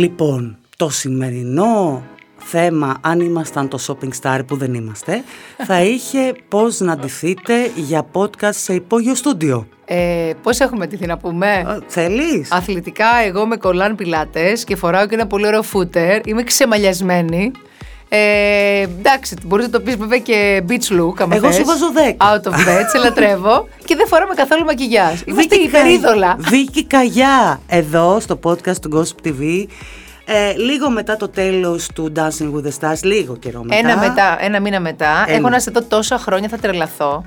Λοιπόν, το σημερινό θέμα, αν ήμασταν το shopping star που δεν είμαστε, θα είχε πώς να ντυθείτε για podcast σε υπόγειο στούντιο. Ε, Πώς έχουμε τη να πούμε; Ε, Θέλεις; Αθλητικά, εγώ με κολλάν πιλάτες και φοράω και ένα πολύ ωραίο φούτερ. Είμαι ξεμαλιασμένη. Ε, εντάξει, μπορείς να το πεις βέβαια και beach look. άμα Εγώ θες. σου βάζω 10. Out of bed, σε λατρεύω. και δεν φοράμε καθόλου μακιγιάζ. Είμαστε Βίκυ υπερίδωλα. Κα- Βίκυ Καγιά, εδώ στο podcast του Gossip TV. Ε, λίγο μετά το τέλος του Dancing with the Stars, λίγο καιρό μετά. Ένα, μετά, ένα μήνα μετά. Ένα. Έχω να σε δω τόσα χρόνια, θα τρελαθώ.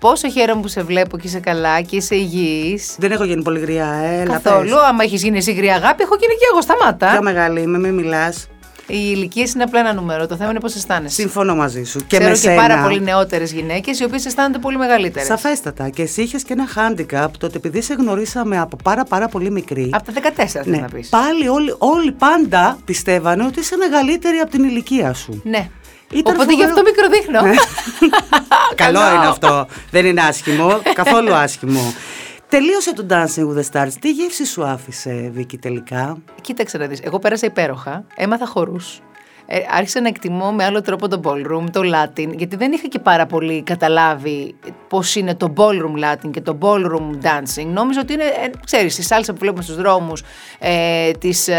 Πόσο χαίρομαι που σε βλέπω και είσαι καλά και είσαι υγιής. Δεν έχω γίνει πολύ γριά, ε, έλα Καθόλου. πες. Άμα έχεις γίνει εσύ γριά αγάπη, έχω γίνει και εγώ. Σταμάτα. Πιο μεγάλη είμαι, μην μιλάς. Οι ηλικίες είναι απλά ένα νούμερο. Το θέμα είναι πώς αισθάνεσαι. Συμφωνώ μαζί σου. Και Ξέρω με και σένα. πάρα πολύ νεότερες γυναίκες οι οποίες αισθάνονται πολύ μεγαλύτερες. Σαφέστατα. Και εσύ είχες και ένα handicap το ότι επειδή σε γνωρίσαμε από πάρα πάρα πολύ μικρή. Από τα 14 θέλω ναι, να πεις. πάλι όλοι, όλοι πάντα πιστεύανε ότι είσαι μεγαλύτερη από την ηλικία σου. Ναι. Ήταν Οπότε γι' φοβερό. αυτό μικροδείχνω. Ναι. Καλό είναι αυτό. Δεν είναι άσχημο. καθόλου άσχημο. Τελείωσε το Dancing with the Stars. Τι γεύση σου άφησε, Βίκυ, τελικά; Κοίταξε να δεις, εγώ πέρασα υπέροχα, έμαθα χορούς. Ε, άρχισα να εκτιμώ με άλλο τρόπο το ballroom, το Latin, γιατί δεν είχα και πάρα πολύ καταλάβει πώς είναι το ballroom Latin και το ballroom dancing. Νόμιζα ότι είναι, ε, ξέρεις, η σάλσα που βλέπουμε στους δρόμους ε, της ε,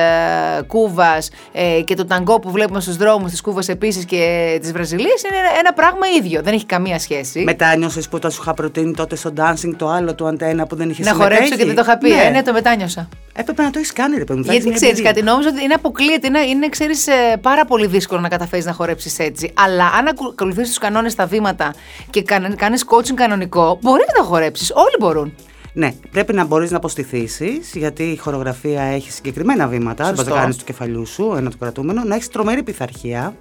Κούβας ε, και το ταγκό που βλέπουμε στους δρόμους της Κούβας επίσης και της Βραζιλίας είναι ένα, ένα πράγμα ίδιο, δεν έχει καμία σχέση. Μετάνιωσε που τα σου είχα προτείνει τότε στο dancing το άλλο του αντένα που δεν είχες να χορέψω και δεν το είχα πει, Ναι. ε, ναι, το μετάνιωσα. Έπρεπε να το έχεις κάνει, ρε παιδί μου. θα Γιατί έχεις μια ξέρεις εμπειρία. κάτι, νόμιζα ότι είναι αποκλείεται, είναι, είναι ξέρεις, ε, πάρα πολύ δύσκολο να καταφέρεις να χορέψεις έτσι. Αλλά αν ακολουθήσεις τους κανόνες στα βήματα και κάνεις coaching κανονικό, μπορεί να το χορέψεις. Όλοι μπορούν. Ναι, πρέπει να μπορείς να αποστηθήσεις, γιατί η χορογραφία έχει συγκεκριμένα βήματα. Δεν μπορεί να Σωστό. κάνει του κεφαλιού σου, ένα το κρατούμενο, να έχεις τρομερή πειθαρχία.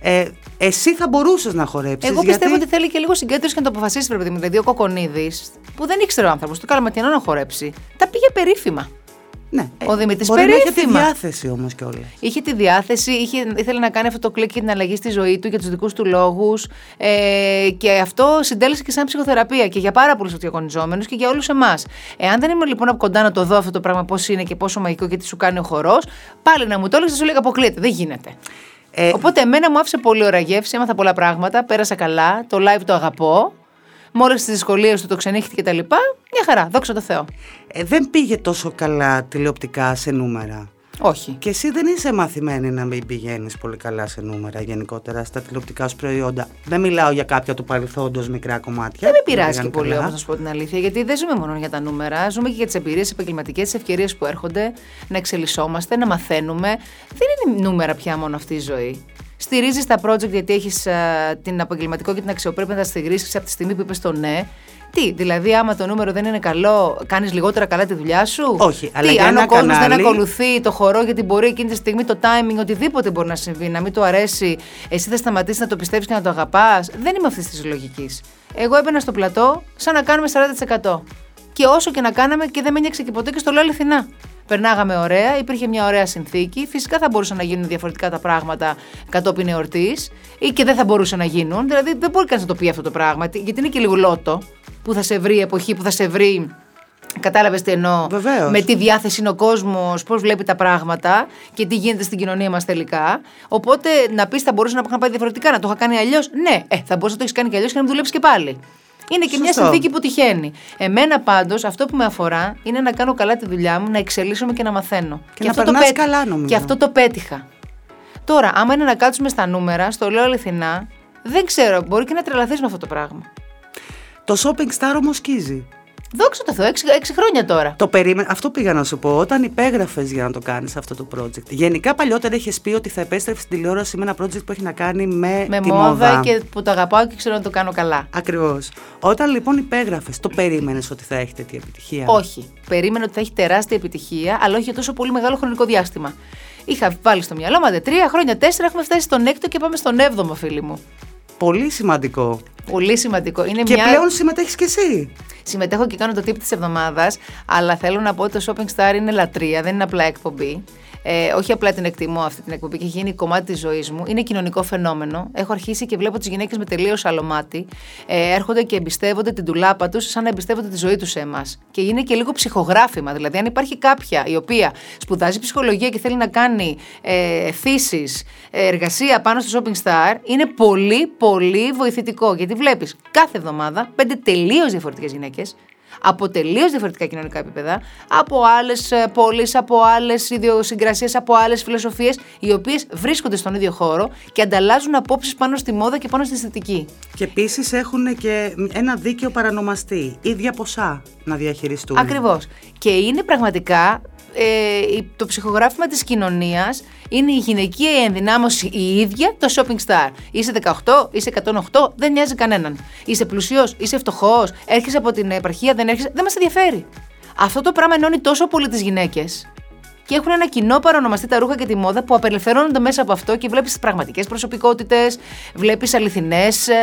Ε, εσύ θα μπορούσες να χορέψεις. Εγώ πιστεύω ότι θέλει και λίγο συγκέντρωση και να το αποφασίσεις, παιδί μου. Δηλαδή, ο Κοκονίδης, που δεν ήξερε ο άνθρωπος, το καλαματιανό να χορέψει, τα πήγε περίφημα. Ναι, Ο Δημήτρης μπορεί να έχει τη περίφημα. διάθεση όμως κιόλας. Είχε τη διάθεση, είχε, ήθελε να κάνει αυτό το κλικ και την αλλαγή στη ζωή του για τους δικούς του λόγους. Ε, και αυτό συντέλεσε και σαν ψυχοθεραπεία και για πάρα πολλούς διαγωνιζόμενου και για όλους εμάς. Εάν δεν είμαι λοιπόν από κοντά να το δω αυτό το πράγμα, πώς είναι και πόσο μαγικό και τι σου κάνει ο χορός, πάλι να μου το έλεγες, θα σου λέγα αποκλείεται. Δεν γίνεται. Ε, Οπότε εμένα μου άφησε πολύ ωραία γεύση, έμαθα πολλά πράγματα, πέρασα καλά, το live το αγαπώ. Με όλε τις δυσκολίες του, το ξενύχτη και τα λοιπά, μια χαρά, δόξα τω Θεώ. ε, δεν πήγε τόσο καλά τηλεοπτικά σε νούμερα. Όχι. Και εσύ δεν είσαι μαθημένη να μην πηγαίνεις πολύ καλά σε νούμερα γενικότερα στα τηλεοπτικά σου προϊόντα. Δεν μιλάω για κάποια του παρελθόντος μικρά κομμάτια. Δεν με που πειράζει πήγαν και πολύ καλά. όμω, να σου πω την αλήθεια, γιατί δεν ζούμε μόνο για τα νούμερα. Ζούμε και για τις εμπειρίες επαγγελματικές, τις ευκαιρίες που έρχονται, να εξελισσόμαστε, να μαθαίνουμε. Δεν είναι νούμερα πια μόνο αυτή η ζωή. Στηρίζεις τα project γιατί έχεις την επαγγελματικό και την αξιοπρέπεια να τα στηρίσει από τη στιγμή που είπες το ναι. Τι, δηλαδή, άμα το νούμερο δεν είναι καλό, κάνεις λιγότερα καλά τη δουλειά σου; Όχι, αλλά Τι, για αν ένα ο κόσμος δεν κανάλι- ακολουθεί το χορό, γιατί μπορεί εκείνη τη στιγμή το timing, οτιδήποτε μπορεί να συμβεί, να μην του αρέσει, εσύ θα σταματήσεις να το πιστεύει και να το αγαπάς. Δεν είμαι αυτής της λογικής. Εγώ έμπαινα στο πλατό σαν να κάνουμε 40%. Και όσο και να κάναμε και δεν με νοιάξε και ποτέ και στο λέω αληθινά. Περνάγαμε ωραία, υπήρχε μια ωραία συνθήκη. Φυσικά θα μπορούσαν να γίνουν διαφορετικά τα πράγματα κατόπιν εορτής ή και δεν θα μπορούσαν να γίνουν. Δηλαδή δεν μπορεί κανείς να το πει αυτό το πράγμα, γιατί είναι και λίγο λότο που θα σε βρει η εποχή, που θα σε βρει Κατάλαβες τι εννοώ. Βεβαίως. Με τι διάθεση είναι ο κόσμος, πώς βλέπει τα πράγματα και τι γίνεται στην κοινωνία μας τελικά. Οπότε να πεις θα μπορούσε να είχα πάει διαφορετικά, να το είχα κάνει αλλιώς. Ναι, ε, θα μπορούσε να το έχεις κάνει και αλλιώς και να μην δουλέψεις και πάλι. Είναι και μια Σωστό. συνθήκη που τυχαίνει. Εμένα πάντως αυτό που με αφορά είναι να κάνω καλά τη δουλειά μου, να εξελίσσομαι και να μαθαίνω. Και να αυτό το περνάς πέτυχα. καλά, νομίζω. Και αυτό το πέτυχα. Τώρα, άμα είναι να κάτσουμε στα νούμερα, στο λέω αληθινά, δεν ξέρω, μπορεί και να τρελαθείς με αυτό το πράγμα. Το shopping star όμως σκίζει. Δόξα τω Θεώ, έξι, έξι χρόνια τώρα. Το περίμενα, αυτό πήγα να σου πω. Όταν υπέγραφες για να το κάνεις αυτό το project. Γενικά παλιότερα είχες πει ότι θα επέστρεφε στην τηλεόραση με ένα project που έχει να κάνει με, με τη μόδα, μόδα. και που το αγαπάω και ξέρω να το κάνω καλά. Ακριβώς. Όταν λοιπόν υπέγραφες, το περίμενες ότι θα έχει τέτοια επιτυχία; Όχι. Περίμενα ότι θα έχει τεράστια επιτυχία, αλλά όχι για τόσο πολύ μεγάλο χρονικό διάστημα. Είχα βάλει στο μυαλό μου, τρία χρόνια, τέσσερα, έχουμε φτάσει στον έκτο και πάμε στον έβδομο, φίλοι μου. Πολύ σημαντικό. Πολύ σημαντικό. Είναι Και μια... πλέον συμμετέχεις κι εσύ. Συμμετέχω και κάνω το τύπο της εβδομάδας, αλλά θέλω να πω ότι το Shopping Star είναι λατρεία, δεν είναι απλά εκπομπή. Ε, όχι απλά την εκτιμώ αυτή την εκπομπή και έχει γίνει κομμάτι της ζωής μου. Είναι κοινωνικό φαινόμενο. Έχω αρχίσει και βλέπω τις γυναίκες με τελείως άλλο μάτι. Ε, έρχονται και εμπιστεύονται την τουλάπα τους σαν να εμπιστεύονται τη ζωή τους σε εμάς. Και είναι και λίγο ψυχογράφημα. Δηλαδή, αν υπάρχει κάποια η οποία σπουδάζει ψυχολογία και θέλει να κάνει ε, θέσει, εργασία πάνω στο Shopping Star, είναι πολύ, πολύ βοηθητικό. Γιατί βλέπεις κάθε εβδομάδα πέντε τελείως διαφορετικές γυναίκες από τελείως διαφορετικά κοινωνικά επίπεδα, από άλλες πόλεις, από άλλες ιδιοσυγκρασίες, από άλλες φιλοσοφίες, οι οποίες βρίσκονται στον ίδιο χώρο και ανταλλάζουν απόψεις πάνω στη μόδα και πάνω στη αισθητική. Και επίσης έχουν και ένα δίκαιο παρανομαστή, ίδια ποσά να διαχειριστούν. Ακριβώς. Και είναι πραγματικά ε, το ψυχογράφημα της κοινωνίας είναι η γυναικεία ενδυνάμωση η ίδια το shopping star. Είσαι 18, είσαι 108, δεν νοιάζει κανέναν. Είσαι πλουσιός, είσαι φτωχός, έρχεσαι από την επαρχία, δεν έρχεσαι, δεν μας ενδιαφέρει. Αυτό το πράγμα ενώνει τόσο πολύ τις γυναίκες και έχουν ένα κοινό παρονομαστή τα ρούχα και τη μόδα που απελευθερώνονται μέσα από αυτό και βλέπεις τι πραγματικές προσωπικότητες, βλέπεις αληθινές ε,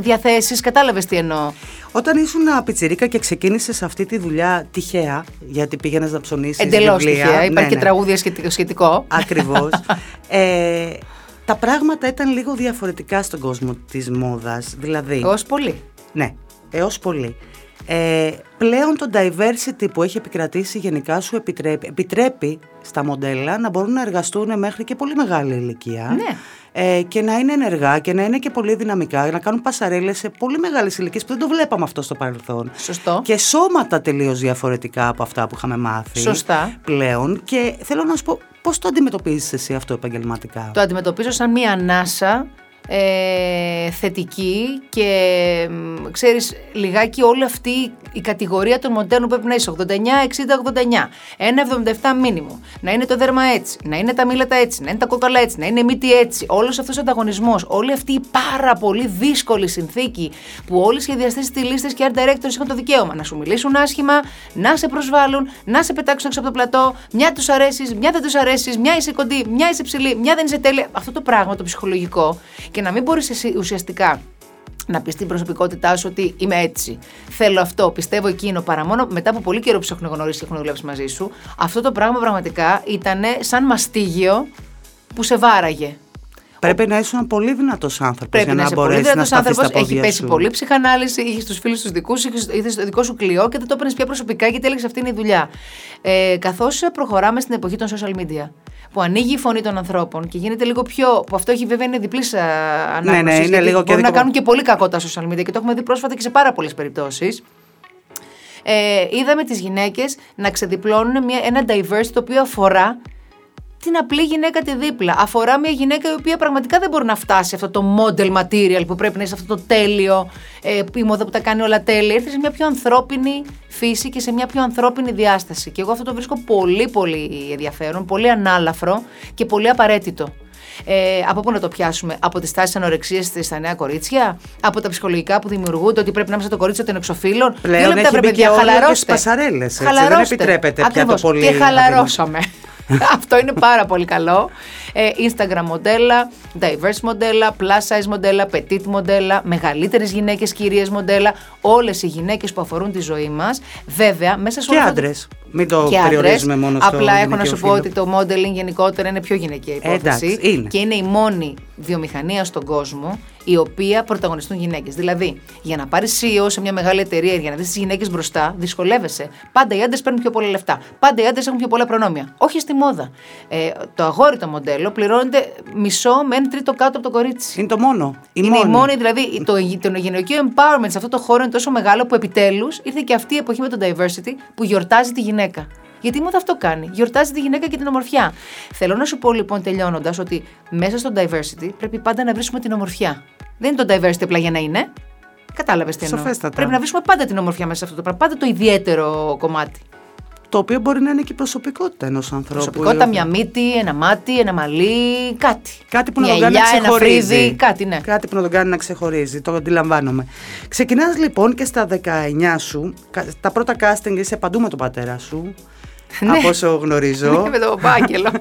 διαθέσεις. Κατάλαβες τι εννοώ. Όταν ήσουν πιτσιρίκα και ξεκίνησες αυτή τη δουλειά τυχαία, γιατί πήγαινες να ψωνίσεις. Εντελώς τυχαία. Υπάρχει ναι, και ναι. τραγούδια σχετικό. Ακριβώς. ε, τα πράγματα ήταν λίγο διαφορετικά στον κόσμο της μόδας, δηλαδή... Έως πολύ. Ναι, έως πολύ. Ε, πλέον το diversity που έχει επικρατήσει γενικά σου επιτρέπει, επιτρέπει στα μοντέλα να μπορούν να εργαστούν μέχρι και πολύ μεγάλη ηλικία ναι. ε, και να είναι ενεργά και να είναι και πολύ δυναμικά, να κάνουν πασαρέλες σε πολύ μεγάλες ηλικίες που δεν το βλέπαμε αυτό στο παρελθόν. Σωστό. Και σώματα τελείως διαφορετικά από αυτά που είχαμε μάθει Σωστά. πλέον και θέλω να σου πω πώς το αντιμετωπίζεις εσύ αυτό επαγγελματικά; Το αντιμετωπίζω σαν μία ανάσα ε, θετική και ξέρεις λιγάκι όλη αυτή η κατηγορία των μοντέλων πρέπει να είσαι 89, 60, 89 ένα 77 μήνυμο να είναι το δέρμα έτσι, να είναι τα μήλατα έτσι να είναι τα κόκαλα έτσι, να είναι η μύτη έτσι. Όλος αυτός ο ανταγωνισμός, όλη αυτή η πάρα πολύ δύσκολη συνθήκη που όλοι οι σχεδιαστές, λίστες και art directors είχαν το δικαίωμα να σου μιλήσουν άσχημα, να σε προσβάλλουν, να σε πετάξουν έξω από το πλατό, μια τους αρέσεις, μια δεν τους αρέσεις, μια είσαι κοντή, μια είσαι ψηλή, μια δεν είσαι τέλεια. Αυτό το πράγμα το ψυχολογικό και να μην μπορείς εσύ ουσιαστικά να πεις στην προσωπικότητά σου ότι είμαι έτσι. Θέλω αυτό, πιστεύω εκείνο. Παρά μόνο μετά από πολύ καιρό που σε έχουν γνωρίσει και έχουν δουλέψει μαζί σου, αυτό το πράγμα πραγματικά ήταν σαν μαστίγιο που σε βάραγε. Πρέπει να είσαι ένα πολύ δυνατός άνθρωπος Πρέπει για να, να είσαι πολύ μπορέσεις να δυνατός σταθείς άνθρωπος. στα Έχει πέσει πολύ ψυχανάλυση, είχες τους φίλους τους δικούς σου, είχε το δικό σου κλειό και δεν το έπαιρνες πια προσωπικά γιατί έλεγες αυτή είναι η δουλειά. Ε, Καθώς προχωράμε στην εποχή των social media, που ανοίγει η φωνή των ανθρώπων και γίνεται λίγο πιο. που αυτό έχει βέβαια είναι διπλής ανάγνωση. Ναι, ναι, είναι λίγο μπορεί να κάνουν και πολύ κακό τα social media και το έχουμε δει πρόσφατα και σε πάρα πολλές περιπτώσεις. Ε, είδαμε τις γυναίκες να ξεδιπλώνουν μια, ένα diversity το οποίο αφορά την απλή γυναίκα τη δίπλα. Αφορά μια γυναίκα η οποία πραγματικά δεν μπορεί να φτάσει αυτό το model material που πρέπει να είσαι αυτό το τέλειο, ε, η μόδα που τα κάνει όλα τέλεια. Ήρθες σε μια πιο ανθρώπινη φύση και σε μια πιο ανθρώπινη διάσταση. Και εγώ αυτό το βρίσκω πολύ πολύ ενδιαφέρον, πολύ ανάλαφρο και πολύ απαραίτητο. Ε, από πού να το πιάσουμε, από τις τάσεις ανορεξίας στα νέα κορίτσια, από τα ψυχολογικά που δημιουργούνται ότι πρέπει να είμαστε το κορίτσι των εξοφύλων. Πλέον Δύο λεπτά, παιδιά, χαλαρώστε. Δεν επιτρέπεται πια το πολύ. Και χαλαρώσαμε. Αυτό είναι πάρα πολύ καλό. Ε, Instagram μοντέλα, diverse μοντέλα, plus size μοντέλα, petite μοντέλα, μεγαλύτερες γυναίκες, κυρίες μοντέλα. Όλες οι γυναίκες που αφορούν τη ζωή μας. Βέβαια, μέσα σε Και άντρες. Μην το και περιορίζουμε μόνο στο Απλά έχω να σου πω ότι το modeling γενικότερα είναι πιο γυναικεία υπόθεση. Εντάξει, είναι. Και είναι η μόνη βιομηχανία στον κόσμο η οποία πρωταγωνιστούν γυναίκες. Δηλαδή, για να πάρεις CEO σε μια μεγάλη εταιρεία, για να δεις τις γυναίκες μπροστά, δυσκολεύεσαι. Πάντα οι άντρες παίρνουν πιο πολλά λεφτά. Πάντα οι άντρες έχουν πιο πολλά προνόμια. Όχι στη μόδα. Ε, το αγόρι το μοντέλο πληρώνεται μισό με ένα τρίτο κάτω από το κορίτσι. Είναι το μόνο. Η είναι μόνη. η μόνη, δηλαδή το, το γυναικείο empowerment σε αυτό το χώρο είναι τόσο μεγάλο που επιτέλους ήρθε και αυτή η εποχή με το diversity που γιορτάζει τη γυναίκα. Γιατί η μόδα αυτό κάνει. Γιορτάζει τη γυναίκα και την ομορφιά. Θέλω να σου πω λοιπόν τελειώνοντας ότι μέσα στο diversity πρέπει πάντα να βρίσκουμε την ομορφιά. Δεν είναι το diversity απλά για να είναι. Κατάλαβες τι εννοώ. Σοφέστατα. Πρέπει να βρίσκουμε πάντα την ομορφιά μέσα σε αυτό το πράγμα. Πάντα το ιδιαίτερο κομμάτι. Το οποίο μπορεί να είναι και η προσωπικότητα ενός ανθρώπου. Προσωπικότητα, μια μύτη, ένα μάτι, ένα μαλλί, κάτι. Κάτι που Μια να τον κάνει να ηλιά, ένα ξεχωρίζει. φρύδι, κάτι, ναι. Κάτι που να τον κάνει να ξεχωρίζει. Το αντιλαμβάνομαι. Ξεκινάς λοιπόν και στα 19 σου. κα- Τα πρώτα casting είσαι παντού με τον πατέρα σου. Ναι. Από όσο γνωρίζω. με το παπάγγελο.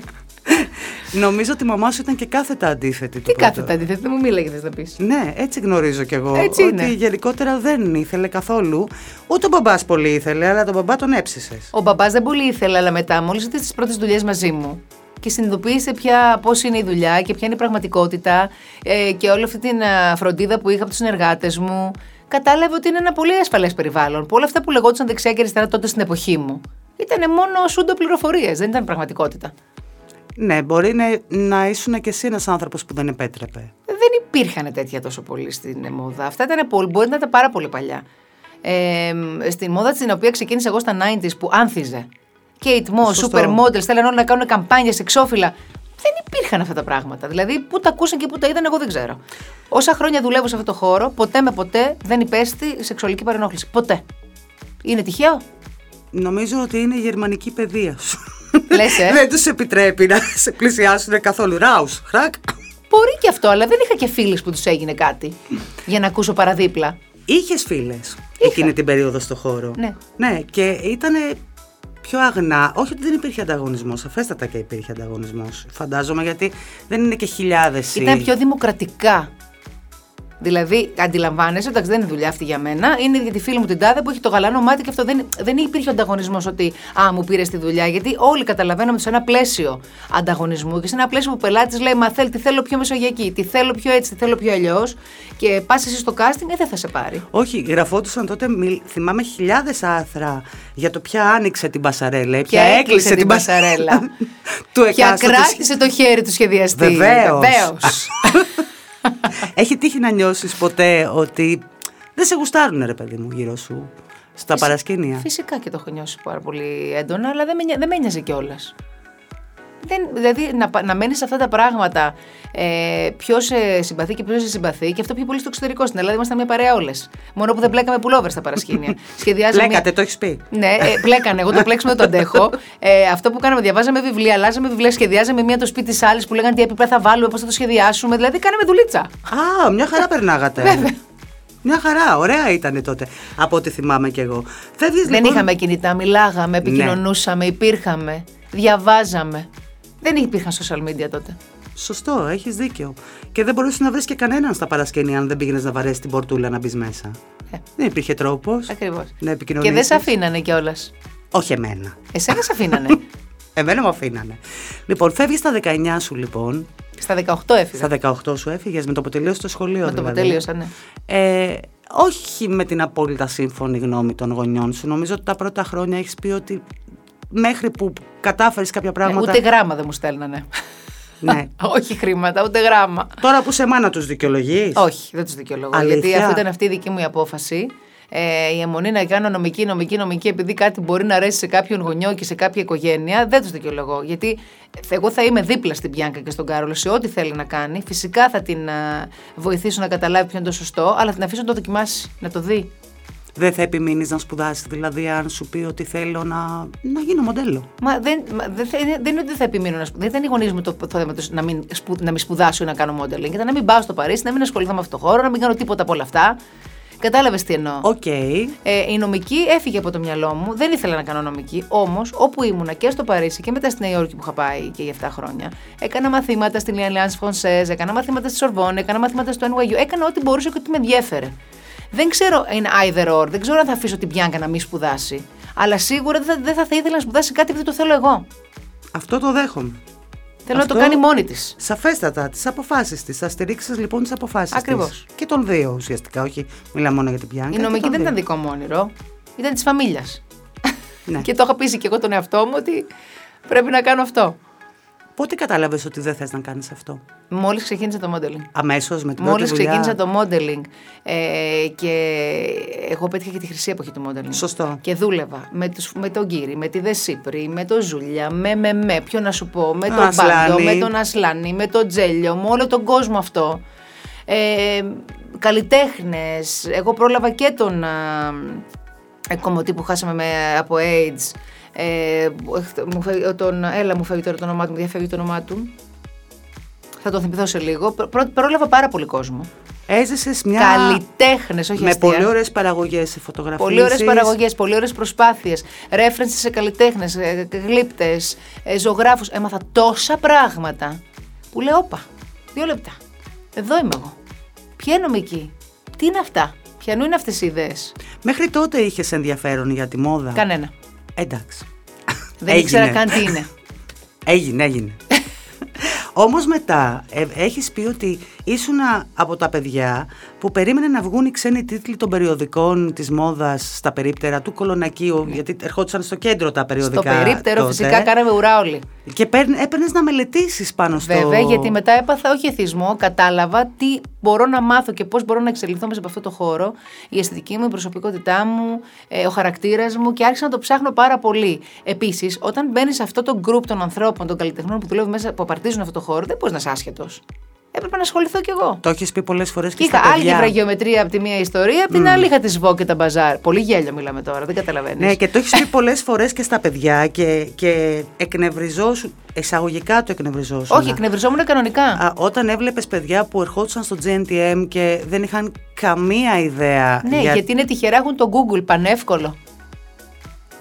Νομίζω ότι η μαμά σου ήταν και κάθετα αντίθετη. Τι κάθετα αντίθετα, δεν μου μίλαγες, θε να πεις. Ναι, έτσι γνωρίζω κι εγώ. Έτσι ότι είναι. γενικότερα δεν ήθελε καθόλου. Ούτε ο μπαμπάς πολύ ήθελε, αλλά τον μπαμπά τον έψησες. Ο μπαμπάς δεν πολύ ήθελε, αλλά μετά, μόλις ήρθε στις πρώτες δουλειές μαζί μου, και συνειδητοποίησε πια πώς είναι η δουλειά και ποια είναι η πραγματικότητα ε, και όλη αυτή την α, φροντίδα που είχα από τους συνεργάτες μου. Κατάλαβε ότι είναι ένα πολύ ασφαλέ περιβάλλον. Που όλα αυτά που λεγόντουσαν δεξιά και αριστερά τότε στην εποχή μου ήταν μόνο σούντο πληροφορίες, δεν ήταν πραγματικότητα. Ναι, μπορεί να, να ήσουν και εσύ ένας άνθρωπος που δεν επέτρεπε. Δεν υπήρχαν τέτοια τόσο πολύ στην μόδα. Αυτά ήταν πολύ, μπορεί να ήταν πάρα πολύ παλιά. Ε, στην μόδα στην οποία ξεκίνησα εγώ στα 90s που άνθιζε. Kate Moss, Σωστό. supermodels, θέλαν όλοι να κάνουν καμπάνια εξώφυλλα. Δεν υπήρχαν αυτά τα πράγματα. Δηλαδή, πού τα ακούσαν και πού τα είδαν, εγώ δεν ξέρω. Όσα χρόνια δουλεύω σε αυτό το χώρο, ποτέ με ποτέ δεν υπέστη σεξουαλική παρενόχληση. Ποτέ. Είναι τυχαίο; Νομίζω ότι είναι η γερμανική παιδεία σου. Λες, ε; δεν τους επιτρέπει να σε πλησιάσουν καθόλου. Ράους, χρακ. Μπορεί και αυτό, αλλά δεν είχα και φίλες που τους έγινε κάτι. Για να ακούσω παραδίπλα. Είχες φίλες εκείνη την περίοδο στο χώρο; Ναι. Ναι, και ήταν πιο αγνά. Όχι ότι δεν υπήρχε ανταγωνισμός. Αφέστατα και υπήρχε ανταγωνισμός. Φαντάζομαι γιατί δεν είναι και χιλιάδες. Ήταν πιο δημοκρατικά. Δηλαδή, αντιλαμβάνεσαι, εντάξει, δεν είναι δουλειά αυτή για μένα. Είναι για τη φίλη μου την τάδε που έχει το γαλάνο μάτι και αυτό δεν, δεν υπήρχε ανταγωνισμός ότι Α, μου πήρες τη δουλειά. Γιατί όλοι καταλαβαίνουμε ότι σε ένα πλαίσιο ανταγωνισμού και σε ένα πλαίσιο που ο πελάτης λέει Μα θέλει, τι θέλω πιο μεσογειακή, τι θέλω πιο έτσι, τι θέλω πιο αλλιώς. Και πας εσύ στο casting, ε, δεν θα σε πάρει. Όχι, γραφόντουσαν τότε, μιλ- θυμάμαι χιλιάδες άρθρα για το ποια άνοιξε την πασαρέλα, Ποια έκλεισε την πασαρέλα. του Ποια εκάστοτε κράτησε το χέρι του σχεδιαστή. Βεβαίως. Βεβαίως. Έχει τύχει να νιώσεις ποτέ ότι δεν σε γουστάρουν ρε παιδί μου γύρω σου στα παρασκήνια; Φυσικά και το έχω νιώσει πάρα πολύ έντονα, αλλά δεν με, νοιά- δεν με ένοιαζε κιόλας. Δεν, δηλαδή να, πα- να μένεις σε αυτά τα πράγματα, ε, ποιος σε συμπαθεί και ποιος σε συμπαθεί, και αυτό πιο πολύ στο εξωτερικό. Στην Ελλάδα ήμασταν μια παρέα όλες. Μόνο που δεν πλέκαμε πουλόβερ στα παρασκήνια. Σχεδιάζαμε. Πλέκατε, το έχεις πει. Ναι, ε, πλέκανε. Εγώ το πλέξιμο δεν το αντέχω. Ε, αυτό που κάναμε, διαβάζαμε βιβλία, αλλάζαμε βιβλία, σχεδιάζαμε μία το σπίτι της άλλης που λέγανε τι επίπεδα θα βάλουμε, πώς θα το σχεδιάσουμε. Δηλαδή, κάναμε δουλίτσα. Α, μια χαρά περνάγατε. Μια χαρά, ωραία ήταν τότε, από ό,τι θυμάμαι κι εγώ. Φεύγεις, Δεν λοιπόν, είχαμε κινητά, μιλάγαμε, επικοινωνούσαμε, υπήρχαμε, διαβάζαμε. Δεν υπήρχαν social media τότε. Σωστό, έχεις δίκιο. Και δεν μπορούσες να βρεις και κανέναν στα παρασκήνια αν δεν πήγαινες να βαρέσεις την πορτούλα να μπεις μέσα. Ε. Δεν υπήρχε τρόπος. Ακριβώς. Να Και δεν επικοινωνήσει. σε αφήνανε κιόλας. Όχι εμένα. Εσένα σε αφήνανε. Εμένα μου αφήνανε. Λοιπόν, φεύγεις στα 19 σου λοιπόν. Στα 18 έφυγα. Στα 18 σου έφυγες με το που τελείωσε το σχολείο. Με το που δηλαδή. τελείωσα, ναι. Ε, όχι με την απόλυτα σύμφωνη γνώμη των γονιών σου. Νομίζω ότι τα πρώτα χρόνια έχεις πει ότι μέχρι που κατάφερες κάποια Ναι, πράγματα. Ούτε γράμμα δεν μου στέλνανε. Ναι. Όχι χρήματα, ούτε γράμμα. Τώρα που σε μάνα τους δικαιολογείς. Όχι, δεν τους δικαιολογώ. Αλήθεια; Γιατί αφού ήταν αυτή η δική μου η απόφαση, ε, η αιμονή να κάνω νομική, νομική, νομική, επειδή κάτι μπορεί να αρέσει σε κάποιον γονιό και σε κάποια οικογένεια, δεν τους δικαιολογώ. Γιατί εγώ θα είμαι δίπλα στην Μπιάνκα και στον Κάρολο σε ό,τι θέλει να κάνει. Φυσικά θα την α, βοηθήσω να καταλάβει ποιο είναι το σωστό, αλλά θα την αφήσω να το δοκιμάσει, να το δει. Δεν θα επιμείνεις να σπουδάσεις, δηλαδή, αν σου πει ότι θέλω να, να γίνω μοντέλο. Μα δεν, μα, δεν, θα- δεν είναι ότι δεν θα επιμείνω να σπουδάσω. Δεν ήταν οι γονείς μου το, το θέμα τους να μην, σπου, να μην σπουδάσω ή να κάνω modeling. Ήταν να μην πάω στο Παρίσι, να μην ασχοληθώ με αυτό το χώρο, να μην κάνω τίποτα από όλα αυτά. Κατάλαβες τι εννοώ; Οκ. Ε, η νομική έφυγε από το μυαλό μου. Δεν ήθελα να κάνω νομική. Όμως, όπου ήμουνα και στο Παρίσι και μετά στη Νέα Υόρκη που είχα πάει και για 7 χρόνια, έκανα μαθήματα στην Alliance Française, έκανα μαθήματα στη Sorbonne, έκανα μαθήματα στο NYU. Έκανα ό,τι μπορούσα και ό,τι με ενδιέφερε. Δεν ξέρω, είναι either or, δεν ξέρω αν θα αφήσω την Πιάνκα να μην σπουδάσει. Αλλά σίγουρα δεν θα, δεν θα, θα ήθελα να σπουδάσει κάτι επειδή το θέλω εγώ. Αυτό το δέχομαι. Θέλω να Αυτό- το κάνει μόνη της. Σαφέστατα, τις αποφάσεις της. Θα στηρίξει λοιπόν τις αποφάσεις της. Ακριβώς. Και των δύο ουσιαστικά, όχι μιλάμε μόνο για την Πιάνκα. Η και νομική των δεν δύο. ήταν δικό μου όνειρο. Ήταν της φαμίλιας. Ναι. και το είχα πείσει και εγώ τον εαυτό μου ότι πρέπει να κάνω αυτό. Πότε κατάλαβες ότι δεν θες να κάνεις αυτό; Μόλις ξεκίνησα το modeling. Αμέσως με την Μόλις πρώτη δουλειά. ξεκίνησα το modeling ε, και εγώ πέτυχα και τη χρυσή εποχή του modeling. Σωστό. Και δούλευα με, τους, με τον Κύρι, με τη Δεσίπρη, με τον Ζούλια, με, με, με, ποιο να σου πω, με τον Ασλάνη. Μπάντο, με τον Ασλάνη, με τον Τζέλιο, με όλο τον κόσμο αυτό. Ε, καλλιτέχνες, εγώ πρόλαβα και τον α, ε, κομμωτή που χάσαμε με, από AIDS. Ε, μου φεύγει- τον, έλα μου φεύγει τώρα το όνομά του, μου διαφεύγει το όνομά του. Θα τον θυμηθώ σε λίγο. Προ, πρό- πρόλαβα πάρα πολύ κόσμο. Έζησε μια. Καλλιτέχνες, όχι με αστεία. πολύ ωραίες παραγωγές σε φωτογραφίε. Πολύ ωραίες παραγωγές, πολύ ωραίες προσπάθειες. References σε καλλιτέχνες, γλύπτες, ζωγράφους. Έμαθα τόσα πράγματα που λέω: Όπα, δύο λεπτά. Εδώ είμαι εγώ. Ποια είναι νομική, τι είναι αυτά, ποιανού είναι αυτές οι ιδέες; Μέχρι τότε είχες ενδιαφέρον για τη μόδα; Κανένα. Εντάξει. Δεν έγινε. ήξερα καν τι είναι. Έγινε, έγινε. Όμως μετά ε, έχεις πει ότι ήσουν από τα παιδιά που περίμενε να βγουν οι ξένοι τίτλοι των περιοδικών της μόδας στα περίπτερα του Κολονακίου, Ναι. γιατί ερχόντουσαν στο κέντρο τα περιοδικά. Στο περίπτερο τότε. φυσικά κάναμε ουρά όλοι. Και έπαιρνες να μελετήσεις πάνω στο... Βέβαια, γιατί μετά έπαθα όχι εθισμό, κατάλαβα τι μπορώ να μάθω και πώς μπορώ να εξελιχθώ μέσα από αυτό το χώρο, η αισθητική μου, η προσωπικότητά μου, ε, ο χαρακτήρας μου και άρχισα να το ψάχνω πάρα πολύ. Επίσης, όταν μπαίνεις σε αυτό το group των ανθρώπων, των καλλιτεχνών που δουλεύουν μέσα, που απαρτίζουν αυτό το χώρο, δεν μπορείς να είσαι άσχετος. Έπρεπε να ασχοληθώ κι εγώ. Το έχεις πει πολλές φορές και, Και στα είχα παιδιά. άλγευρα γεωμετρία από τη μία ιστορία, από την άλλη είχα τη ΣΒΟ και τα μπαζάρ. Πολύ γέλιο μιλάμε τώρα, δεν καταλαβαίνεις. Ναι, και το έχεις πει πολλές φορές και στα παιδιά και, και εκνευριζόσουν, εισαγωγικά το εκνευριζόσουν. Όχι, εκνευριζόμουν κανονικά. Α, όταν έβλεπες παιδιά που ερχόντουσαν στο GNTM και δεν είχαν καμία ιδέα. Ναι, για- γιατί είναι τυχερά, έχουν το Google, πανεύκολο.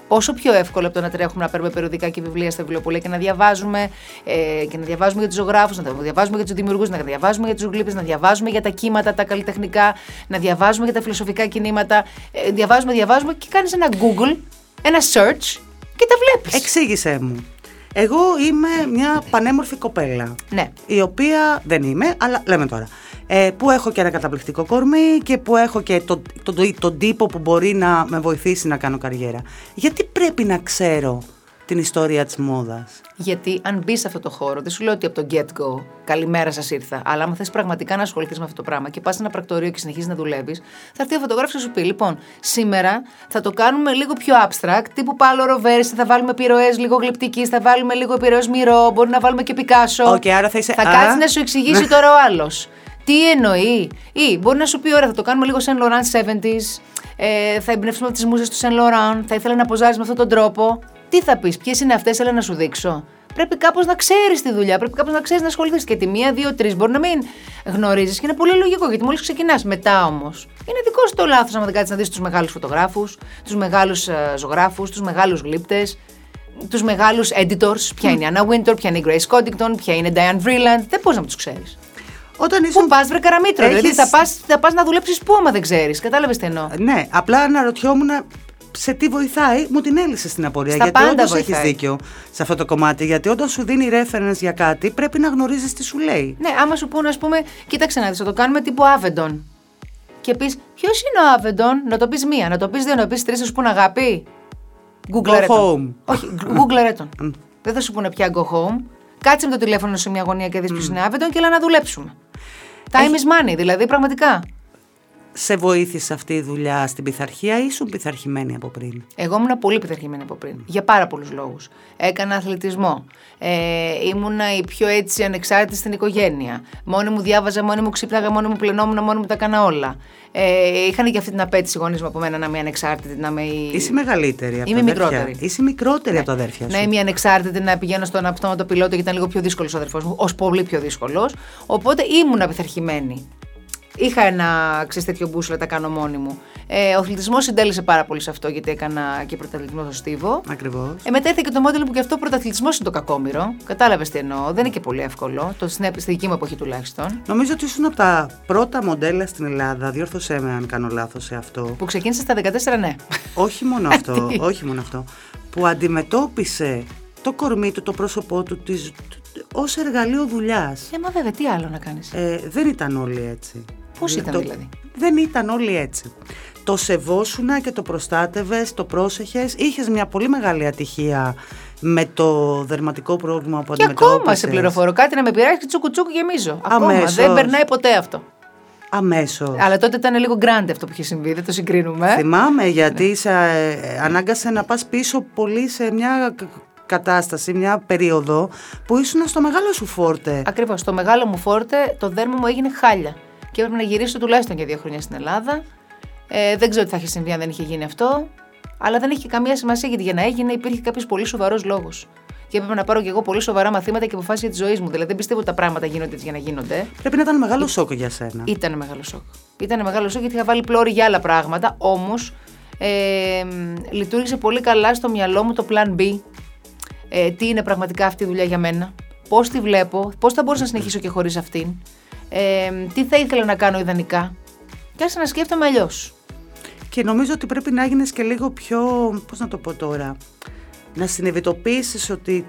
Πόσο πιο εύκολο από το να τρέχουμε να παίρνουμε περιοδικά και βιβλία στα βιβλιοπολία και να διαβάζουμε, ε, και να διαβάζουμε για τους ζωγράφους, να διαβάζουμε για τους δημιουργούς, να διαβάζουμε για τους γλύπε, να διαβάζουμε για τα κύματα, τα καλλιτεχνικά, να διαβάζουμε για τα φιλοσοφικά κινήματα. Ε, διαβάζουμε, διαβάζουμε και κάνεις ένα Google, ένα search και τα βλέπεις. Εξήγησέ μου. Εγώ είμαι μια πανέμορφη κοπέλα. Ναι. Η οποία δεν είμαι, αλλά λέμε τώρα. Ε, που έχω και ένα καταπληκτικό κορμί και που έχω και τον το, το, τον τύπο που μπορεί να με βοηθήσει να κάνω καριέρα. Γιατί πρέπει να ξέρω την ιστορία της μόδας; Γιατί αν μπεις σε αυτό το χώρο, δεν σου λέω ότι από το get go, καλημέρα σας ήρθα. Αλλά άμα θες πραγματικά να ασχοληθείς με αυτό το πράγμα και πας σε ένα πρακτορείο και συνεχίζεις να δουλεύεις, θα έρθει ο φωτογράφος και θα σου πει: Λοιπόν, σήμερα θα το κάνουμε λίγο πιο abstract, τύπου Paolo Roversi, θα βάλουμε επιρροές λίγο γλυπτικής, θα βάλουμε λίγο επιρροές Μιρό, μπορεί να βάλουμε και Πικάσο. Οκ, άρα θα είσαι- Θα Α. κάτσει να σου εξηγήσει τώρα ο άλλος. Τι εννοεί, ή μπορεί να σου πει: Ωραία, θα το κάνουμε λίγο Saint Laurent 70s, ε, θα εμπνευστούμε από τις μούσες του Saint Laurent, θα ήθελα να ποζάρεις με αυτόν τον τρόπο. Τι θα πεις, ποιες είναι αυτές, έλα να σου δείξω. Πρέπει κάπως να ξέρεις τη δουλειά, πρέπει κάπως να ξέρεις να ασχοληθείς. Και τη μία, δύο, τρεις μπορεί να μην γνωρίζεις και είναι πολύ λογικό γιατί μόλις ξεκινάς. Μετά όμως είναι δικό σου το λάθος άμα δεν κάτσεις να δεις τους μεγάλους φωτογράφους, τους μεγάλους ζωγράφους, τους μεγάλους γλύπτες, τους μεγάλους editors. Ποια είναι η Anna Wintour, ποια είναι η Grace Coddington, ποια είναι η Diane Vreeland. Δεν μπορείς να τους ξέρεις. Όταν Πού ήσουν... πας, βρε καραμίτρο. Έχεις- Δηλαδή θα πα θα πας να δουλέψεις πού άμα δεν ξέρεις. Κατάλαβες τι εννοώ. Ναι, απλά αναρωτιόμουν σε τι βοηθάει, μου την έλυσες στην απορία. Στα γιατί πάντα όντως έχεις βοηθάει. δίκιο σε αυτό το κομμάτι. Γιατί όταν σου δίνει reference για κάτι, πρέπει να γνωρίζεις τι σου λέει. Ναι, άμα σου πούνε, ας πούμε, κοίταξε να δεις, θα το κάνουμε τύπου Άβεντον. Και πεις, ποιος είναι ο Άβεντον, να το πεις μία, να το πεις δύο, να το πεις τρεις, θα σου πούνε αγάπη. Google Go τον. home. Όχι, Google τον. Δεν θα σου πούνε πια go home. Κάτσε με το τηλέφωνο σε μια γωνία και δεις ποιος είναι Άβεντον και έλα να δουλέψουμε. Time is money, δηλαδή πραγματικά. Σε βοήθησε αυτή η δουλειά στην πειθαρχία ή ήσουν πειθαρχημένη από πριν; Εγώ ήμουν πολύ πειθαρχημένη από πριν. Για πάρα πολλούς λόγους. Έκανα αθλητισμό. Ε, ήμουνα η πιο έτσι ανεξάρτητη στην οικογένεια. Μόνη μου διάβαζα, μόνη μου ξύπναγα, μόνη μου πλενόμουν, μόνη μου τα έκανα όλα. Ε, είχαν και αυτή την απέτηση οι γονείς μου από μένα να είμαι ανεξάρτητη, να είμαι. η- Είσαι μεγαλύτερη από Είμαι τα αδέρφια. μικρότερη. Ναι. Είσαι μικρότερη από τα αδέρφια σου. Να είμαι ανεξάρτητη, να πηγαίνω στον αυτόματο πιλότο γιατί ήταν λίγο πιο δύσκολος ο αδερφός μου, ως πολύ πιο δύσκολος. Οπότε ήμουν απειθαρχημένη. Είχα ένα ξέρεις, τέτοιο μπούσουλα, τα κάνω μόνη μου. Ε, ο αθλητισμός συντέλεσε πάρα πολύ σε αυτό γιατί έκανα και πρωταθλητισμό στο Στίβο. Ακριβώς. Ε, μετά ήρθε και το μόντελο που και αυτό ο πρωταθλητισμός είναι το κακόμοιρο. Κατάλαβες τι εννοώ. Δεν είναι και πολύ εύκολο. Το, στην, στη δική μου εποχή τουλάχιστον. Νομίζω ότι ήσουν από τα πρώτα μοντέλα στην Ελλάδα. Διόρθωσέ με αν κάνω λάθος σε αυτό. Που ξεκίνησε στα 14, ναι. όχι μόνο αυτό. Τι; όχι μόνο αυτό. Που αντιμετώπισε το κορμί του, το πρόσωπό του της, ως εργαλείο δουλειάς. Ε, μα βέβαια, τι άλλο να κάνεις. Ε, δεν ήταν όλοι έτσι. Πώς ήταν Το- δηλαδή; Δεν ήταν όλοι έτσι. Το σεβόσουνα και το προστάτευες, το πρόσεχες. Είχες μια πολύ μεγάλη ατυχία με το δερματικό πρόβλημα που και αντιμετώπισες. ακόμα σε πληροφορώ κάτι να με πειράζει και τσούκου τσούκου γεμίζω. Ακόμα Αμέσως. δεν περνάει ποτέ αυτό. Αμέσως. Αλλά τότε ήταν λίγο grande αυτό που είχε συμβεί, δεν το συγκρίνουμε. Θυμάμαι γιατί σε, ε, ανάγκασε να πας πίσω πολύ σε μια κα- κατάσταση, μια περίοδο που ήσουν στο μεγάλο σου φόρτε. Ακριβώς. Το μεγάλο μου φόρτε, το δέρμα μου έγινε χάλια. Και έπρεπε να γυρίσω τουλάχιστον για δύο χρόνια στην Ελλάδα. Ε, δεν ξέρω τι θα είχε συμβεί αν δεν είχε γίνει αυτό. Αλλά δεν είχε καμία σημασία γιατί για να έγινε υπήρχε κάποιος πολύ σοβαρός λόγος. Και έπρεπε να πάρω κι εγώ πολύ σοβαρά μαθήματα και αποφάσεις για τη ζωή μου. Δηλαδή δεν πιστεύω ότι τα πράγματα γίνονται έτσι για να γίνονται. Πρέπει να ήταν μεγάλο σοκ για σένα. Ήταν μεγάλο σοκ. Ήταν μεγάλο σοκ γιατί είχα βάλει πλώρη για άλλα πράγματα. Όμως ε, μ, λειτουργήσε πολύ καλά στο μυαλό μου το plan B. Ε, τι είναι πραγματικά αυτή η δουλειά για μένα. Πώς τη βλέπω, πώς θα μπορούσα να συνεχίσω και χωρίς αυτήν. Ε, τι θα ήθελα να κάνω ιδανικά; Και άρχισα να σκέφτομαι αλλιώς. Και νομίζω ότι πρέπει να γίνεις και λίγο πιο, πώς να το πω τώρα, να συνειδητοποιήσεις ότι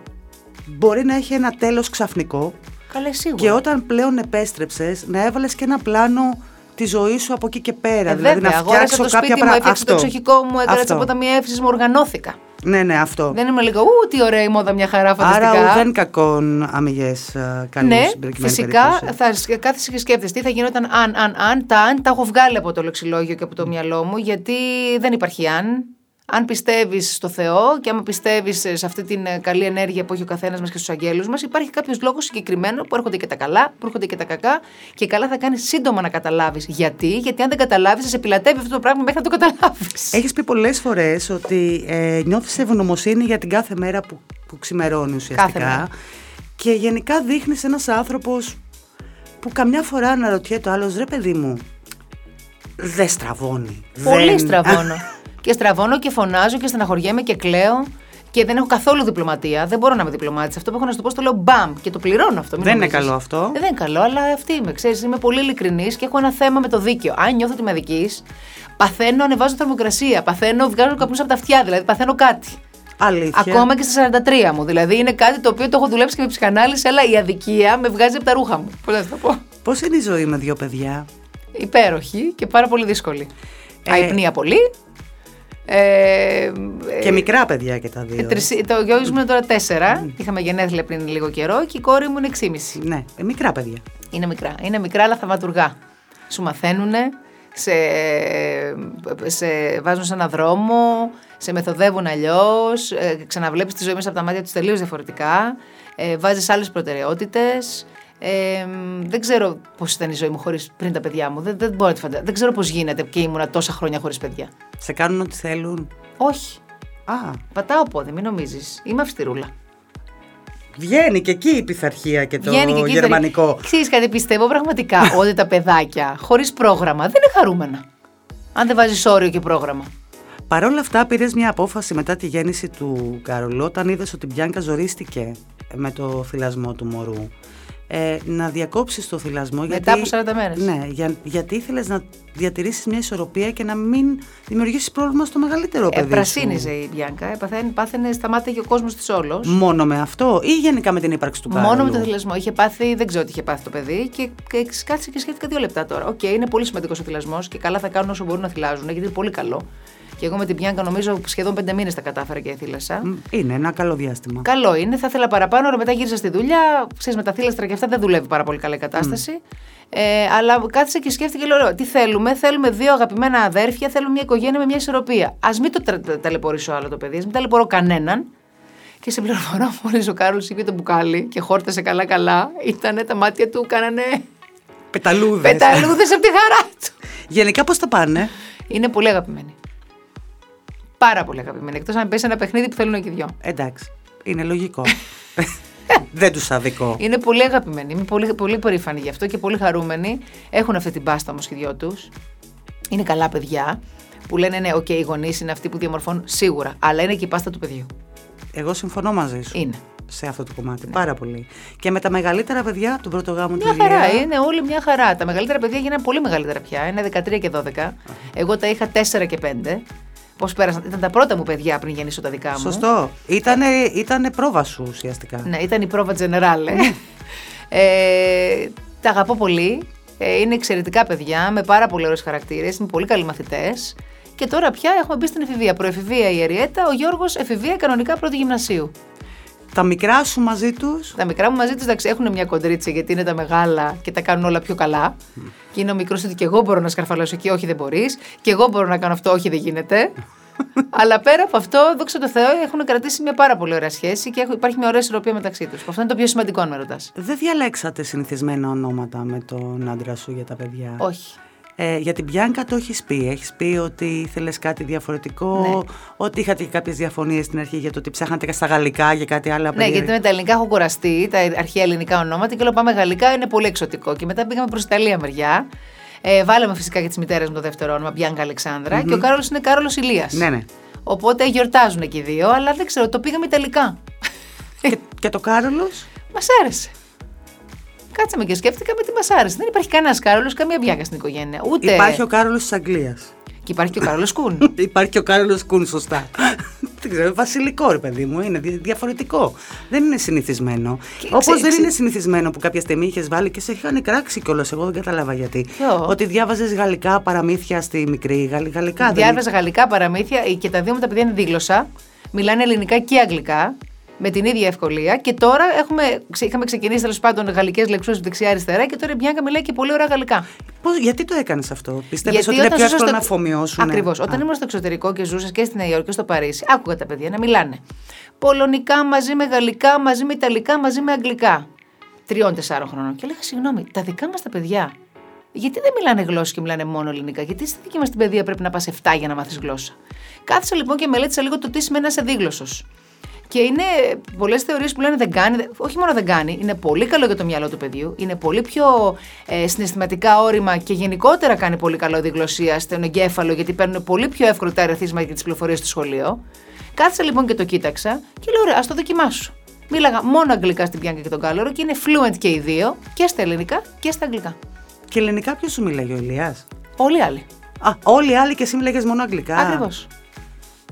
μπορεί να έχει ένα τέλος ξαφνικό Καλές σίγουρα. Και όταν πλέον επέστρεψες, να έβαλες και ένα πλάνο τη ζωή σου από εκεί και πέρα. Ε, δηλαδή βέβαια, να αγόρασα φτιάξω το κάποια σπίτι μου, πράγματα. έφτιαξα το εξοχικό μου, έκανα τις Αυτό. αποταμιεύσεις μου, οργανώθηκα. Ναι, ναι, αυτό. Δεν είμαι λίγο, ου, τι ωραία η μόδα, μια χαρά, φανταστικά. Άρα ουδέν κακόν αμυγές κάνει Ναι, στην προκειμένη φυσικά περίπτωση. θα σκ- κάθεσαι και σκέφτεσαι τι θα γινόταν αν, αν, αν. Τα αν τα έχω βγάλει από το λεξιλόγιο και από το μυαλό μου, γιατί δεν υπάρχει αν. Αν πιστεύεις στο Θεό και άμα πιστεύεις σε αυτή την ε, καλή ενέργεια που έχει ο καθένας μας και στους αγγέλους μας, υπάρχει κάποιος λόγος συγκεκριμένο που έρχονται και τα καλά, που έρχονται και τα κακά και καλά θα κάνει σύντομα να καταλάβεις. Γιατί, γιατί αν δεν καταλάβεις, θα σε πιλατεύει αυτό το πράγμα μέχρι να το καταλάβεις. Έχεις πει πολλές φορές ότι ε, νιώθεις ευγνωμοσύνη για την κάθε μέρα που, που ξημερώνει ουσιαστικά. Κάθε μέρα. Και γενικά δείχνεις ένας άνθρωπος που καμιά φορά αναρωτιέται ο άλλος, ρε παιδί μου, δεν στραβώνει. Πολύ δεν... στραβώνω. Και στραβώνω και φωνάζω και στεναχωριέμαι και κλαίω. Και δεν έχω καθόλου διπλωματία. Δεν μπορώ να είμαι διπλωμάτης. Αυτό που έχω να σου το πω, το λέω μπαμ και το πληρώνω αυτό. μην Δεν είναι νομίζεις. καλό αυτό. Ε, δεν είναι καλό, αλλά αυτή είμαι. Ξέρεις, είμαι πολύ ειλικρινής και έχω ένα θέμα με το δίκαιο. Αν νιώθω ότι με αδικείς, παθαίνω, ανεβάζω θερμοκρασία. Παθαίνω, βγάζω καπνούς από τα αυτιά. Δηλαδή, παθαίνω κάτι. Αλήθεια. Ακόμα και στα 43 μου. Δηλαδή, είναι κάτι το οποίο το έχω δουλέψει και με ψυχανάλυση, αλλά η αδικία με βγάζει από τα ρούχα μου. Πώς να σου το πω. Πώς είναι η ζωή με δύο παιδιά; Υπέροχη και πάρα πολύ δύσκολη. Ε, Αϊπνία πολύ. Ε, Και μικρά παιδιά και τα ε, δύο. τρισι- το γιο μου είναι τώρα τέσσερα. Είχαμε γενέθλια πριν λίγο καιρό και η κόρη μου είναι 6,5. Ναι, ε, μικρά παιδιά. Είναι μικρά. Είναι μικρά, αλλά θαυματουργά. Σου μαθαίνουν, σε, σε βάζουν σε έναν δρόμο, σε μεθοδεύουν αλλιώς, ε, ξαναβλέπεις τη ζωή μέσα από τα μάτια τους τελείως διαφορετικά. Ε, Βάζεις άλλες προτεραιότητες. Ε, δεν ξέρω πώς ήταν η ζωή μου χωρίς, πριν τα παιδιά μου. Δεν, δεν, μπορώ να τη φαντα- δεν ξέρω πώς γίνεται και ήμουνα τόσα χρόνια χωρίς παιδιά. Σε κάνουν ό,τι θέλουν; Όχι. Α, Πατάω πόδι, μην νομίζεις. Είμαι αυστηρούλα. βγαίνει και εκεί η πειθαρχία και το Βγαίνει και εκεί γερμανικό. Ξέρεις κάτι, πιστεύω πραγματικά ότι τα παιδάκια χωρίς πρόγραμμα δεν είναι χαρούμενα. Αν δεν βάζεις όριο και πρόγραμμα. Παρ' όλα αυτά, πήρες μια απόφαση μετά τη γέννηση του Καρολό, όταν είδες ότι η Μπιάνκα ζορίστηκε με το θυλασμό του μωρού. Ε, να διακόψεις το θυλασμό. Μετά γιατί, από 40 μέρες. Ναι, για, γιατί ήθελες να διατηρήσεις μια ισορροπία και να μην δημιουργήσεις πρόβλημα στο μεγαλύτερο Ε, παιδί. σου; πρασίνιζε η Μπιάνκα. Ε, παθαίνει, πάθαινε, σταμάτησε ο κόσμος της όλος. Μόνο με αυτό ή γενικά με την ύπαρξη του Καρολού. Μόνο με το θυλασμό. Είχε πάθει, δεν ξέρω τι είχε πάθει το παιδί και, και κάθισε και σκέφτηκα δύο λεπτά τώρα. Οκ, είναι πολύ σημαντικός ο θυλασμός και καλά θα κάνουν όσο μπορούν να θυλάζουν γιατί είναι πολύ καλό. Και εγώ με την Μπιάνκα νομίζω σχεδόν πέντε μήνες τα κατάφερα και θύλασα. Μ, Είναι ένα καλό διάστημα. Καλό είναι, θα ήθελα παραπάνω, αλλά μετά γύρισα στη δουλειά. Ξέρεις, με τα θύλαστρα και αυτά δεν δουλεύει πάρα πολύ καλά η κατάσταση. Ε, αλλά κάθισα και σκέφτηκε, λέω, «Ωραία, τι θέλουμε; Θέλουμε δύο αγαπημένα αδέρφια, θέλουμε μια οικογένεια με μια ισορροπία. Α μην το τρα- τα- ταλαιπωρήσω άλλο το παιδί, ας μην ταλαιπωρώ κανέναν. Και σε πληροφορώ, μόλις ο Κάρολ είπε το μπουκάλι και χόρτασε καλά-καλά, ήταν τα μάτια του, κάνανε Πεταλούδες. πεταλούδες από τη χαρά του. Γενικά πώς τα πάνε; Είναι πολύ αγαπημένοι. Πάρα πολύ αγαπημένοι. Εκτός αν πέσει ένα παιχνίδι που θέλουν και οι δυο. Εντάξει. Είναι λογικό. Δεν τους αδικώ. Είναι πολύ αγαπημένοι. Είμαι πολύ, πολύ περήφανη γι' αυτό και πολύ χαρούμενη. Έχουν αυτή την πάστα όμως και οι δυο τους. Είναι καλά παιδιά που λένε ναι, οκ, οι γονείς είναι αυτοί που διαμορφώνουν σίγουρα. Αλλά είναι και η πάστα του παιδιού. Εγώ συμφωνώ μαζί σου. Είναι. Σε αυτό το κομμάτι. Πάρα πολύ. Και με τα μεγαλύτερα παιδιά του πρώτου γάμου του Μια χαρά, Ηλία, είναι όλοι μια χαρά. Τα μεγαλύτερα παιδιά γίνανε πολύ μεγαλύτερα πια. Είναι 13 και 12. Εγώ τα είχα 4 και 5. Πώς πέρασαν. Ήταν τα πρώτα μου παιδιά πριν γεννήσω τα δικά μου. Σωστό. Ήτανε, ήτανε πρόβα σου ουσιαστικά. Ναι, ήταν η πρόβα Generale. ε, τα αγαπώ πολύ. Ε, είναι εξαιρετικά παιδιά με πάρα πολύ ωραίους χαρακτήρες, είναι πολύ καλοί μαθητές. Και τώρα πια έχουμε μπει στην εφηβεία. Προεφηβεία η Εριέτα, ο Γιώργος εφηβεία κανονικά πρώτη γυμνασίου. Τα μικρά σου μαζί τους. Τα μικρά μου μαζί τους εντάξει έχουν μια κοντρίτσα γιατί είναι τα μεγάλα και τα κάνουν όλα πιο καλά. Και είναι ο μικρός ότι και εγώ μπορώ να σκαρφαλώσω εκεί, όχι δεν μπορείς. Και εγώ μπορώ να κάνω αυτό, όχι δεν γίνεται. Αλλά πέρα από αυτό, δόξα τω Θεώ, έχουν κρατήσει μια πάρα πολύ ωραία σχέση και έχουν- υπάρχει μια ωραία ισορροπία μεταξύ τους. Αυτό είναι το πιο σημαντικό, αν με ρωτάς. Δεν διαλέξατε συνηθισμένα ονόματα με τον άντρα σου για τα παιδιά; Όχι. Ε, για την Πιάνκα το έχεις πει. Έχεις πει ότι ήθελες κάτι διαφορετικό, Ναι. ότι είχατε κάποιες διαφωνίες στην αρχή για το ότι ψάχνατε στα γαλλικά για κάτι άλλο. Ναι, περίεργο. γιατί με τα ελληνικά έχω κουραστεί, τα αρχαία ελληνικά ονόματα και λέω πάμε γαλλικά, είναι πολύ εξωτικό. Και μετά πήγαμε προς Ιταλία μεριά. Ε, βάλαμε φυσικά και τις μητέρες μου το δεύτερο όνομα, Μπιάνκα Αλεξάνδρα, και ο Κάρολος είναι Κάρολος Ηλίας. Ναι, ναι. Οπότε γιορτάζουν και οι δύο, αλλά δεν ξέρω, το πήγαμε Ιταλικά. και, και το Κάρολος; Μας άρεσε. Κάτσαμε και σκέφτηκα με τι μας άρεσε. Δεν υπάρχει κανένας Κάρολος, καμία Μπιάνκα στην οικογένεια. Ούτε. Υπάρχει ο Κάρολος της Αγγλίας. Και υπάρχει και ο Κάρολος Κούν. Υπάρχει και ο Κάρολος Κούν, σωστά. Δεν ξέρω, βασιλικό ρε παιδί μου, είναι δια- διαφορετικό. Δεν είναι συνηθισμένο. Και Όπως ξέ- δεν ξέ- είναι συνηθισμένο που κάποια στιγμή είχες βάλει και σε είχαν κράξει κιόλας. Εγώ δεν κατάλαβα γιατί. Ποιο; Ότι διάβαζες γαλλικά παραμύθια στη μικρή. Γαλλ- Γαλλικά δεν Διάβαζα γαλλικά παραμύθια ε, και τα δύο μου τα παιδιά είναι δίγλωσσα. Μιλάνε ελληνικά και αγγλικά με την ίδια ευκολία. Και τώρα έχουμε, ξε- είχαμε ξεκινήσει τέλος πάντων γαλλικές λεξούσε δεξιά-αριστερά και τώρα η Μπιάνκα μιλάει και πολύ ωραία γαλλικά. Πώς, γιατί το έκανες αυτό, Πιστεύεις Γιατί ότι είναι όταν πιο ζούσα εύκολο στο- να αφομοιώσουν. Ακριβώς. Όταν ήμουν στο εξωτερικό και ζούσα και στη Νέα Υόρκη και στο Παρίσι, άκουγα τα παιδιά να μιλάνε. Πολωνικά μαζί με γαλλικά, μαζί με ιταλικά, μαζί με αγγλικά. Τριών-τεσσάρων χρόνων. Και έλεγα, συγγνώμη, τα δικά μας τα παιδιά. Γιατί δεν μιλάνε γλώσσα και μιλάνε μόνο ελληνικά, Γιατί στη δική μας την παιδεία πρέπει να πας 7 για να μάθεις γλώσσα; Κάθισα λοιπόν και μελέτησα λίγο το τι σημαίνει να είσαι δίγλωσσος. Και είναι πολλές θεωρίες που λένε δεν κάνει, δεν- όχι μόνο δεν κάνει, είναι πολύ καλό για το μυαλό του παιδιού, είναι πολύ πιο ε, συναισθηματικά όρημα και γενικότερα κάνει πολύ καλό διγλωσία στον εγκέφαλο, γιατί παίρνουν πολύ πιο εύκολα τα ερεθίσματα και τις πληροφορίες στο σχολείο. Κάθισα λοιπόν και το κοίταξα και λέω: Ωραία, ας το δοκιμάσω. Μίλαγα μόνο αγγλικά στην Πιάνκα και τον Κάλορο και είναι fluent και οι δύο, και στα ελληνικά και στα αγγλικά. Και ελληνικά ποιος σου μιλάει, ο Ηλίας; Όλοι οι άλλοι. Α, όλοι οι άλλοι και εσύ μιλάγες μόνο αγγλικά. Ακριβώς.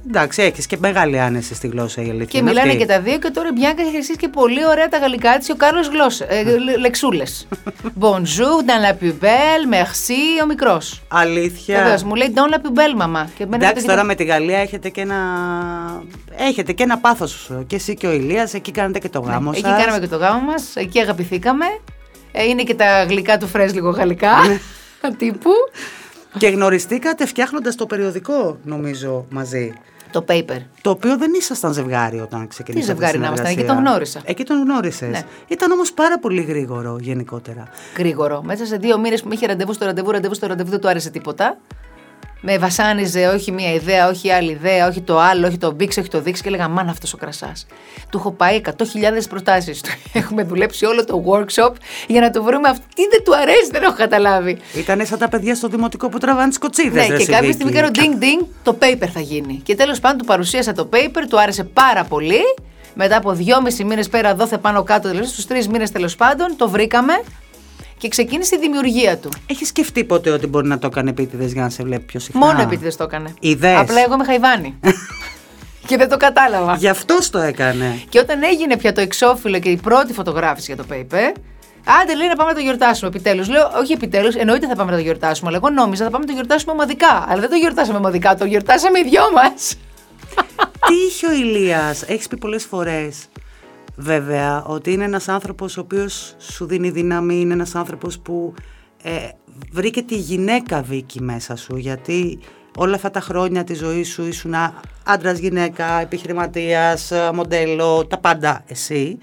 Εντάξει, έχεις και μεγάλη άνεση στη γλώσσα η αλήθεια. Και είναι μιλάνε αυτή. και τα δύο και τώρα η Μπιάνκα έχει αρχίσει και πολύ ωραία τα γαλλικά της. Ο Κάρλος ε, λεξούλες. Bonjour, dans la poubelle, merci, ο μικρός. Αλήθεια. Βεβαίως, μου λέει Dans la poubelle, μαμά. Και μένω Εντάξει, με τώρα με τη Γαλλία έχετε και ένα, έχετε και ένα πάθος και εσύ και ο Ηλίας, εκεί κάνετε και το γάμο Ναι, Εκεί σας. κάναμε και το γάμο μας, εκεί αγαπηθήκαμε. Ε, είναι και τα γλυκά του φρέσ λίγο γαλλικά. Ναι. τύπου. Και γνωριστήκατε φτιάχνοντας το περιοδικό, νομίζω, μαζί. Το paper. Το οποίο δεν ήσασταν ζευγάρι όταν ξεκινήσατε. Τι ζευγάρι να ήμασταν, εκεί συνεργασία. τον γνώρισα. Εκεί τον γνώρισες. Ναι. Ήταν όμως πάρα πολύ γρήγορο γενικότερα. Γρήγορο. Μέσα σε δύο μήνες που με είχε ραντεβού στο ραντεβού, ραντεβού στο ραντεβού, δεν του άρεσε τίποτα. Με βασάνιζε όχι μία ιδέα, όχι άλλη ιδέα, όχι το άλλο, όχι το μπήξε, όχι το δείξει και έλεγα Μάνα αυτός ο κρασάς. Του έχω πάει 100.000 προτάσεις. Έχουμε δουλέψει όλο το workshop για να το βρούμε αυτό. Τι δεν του αρέσει, δεν έχω καταλάβει. Ήτανε σαν τα παιδιά στο δημοτικό που τραβάνε τις κοτσίδες. Ναι, ρε, και στη κάποια Βίκη. στιγμή κάνω ding ding, το paper θα γίνει. Και τέλος πάντων του παρουσίασα το paper, του άρεσε πάρα πολύ. Μετά από δυόμισι μήνες πέρα, δόθε πάνω κάτω, δηλαδή στους τρεις μήνες τέλος πάντων, το βρήκαμε και ξεκίνησε η δημιουργία του. Έχεις σκεφτεί ποτέ ότι μπορεί να το έκανε επίτηδες για να σε βλέπει πιο συχνά; Μόνο επίτηδες το έκανε. Είδες; Απλά εγώ είμαι χαϊβάνη. και δεν το κατάλαβα. Γι' αυτός το έκανε. Και όταν έγινε πια το εξώφυλλο και η πρώτη φωτογράφηση για το paper, άντε λέει να πάμε να το γιορτάσουμε επιτέλους. Λέω, Όχι επιτέλους, εννοείται θα πάμε να το γιορτάσουμε. Αλλά εγώ νόμιζα θα πάμε να το γιορτάσουμε ομαδικά. Αλλά δεν το γιορτάσαμε ομαδικά, το γιορτάσαμε οι δυο μας. Τι είχε ο Ηλίας, έχεις πει πολλές φορές βέβαια ότι είναι ένας άνθρωπος ο οποίος σου δίνει δύναμη, είναι ένας άνθρωπος που ε, βρήκε τη γυναίκα Βίκη μέσα σου γιατί όλα αυτά τα χρόνια της ζωής σου ήσουν άντρας, γυναίκα, επιχειρηματίας, ε, μοντέλο, τα πάντα εσύ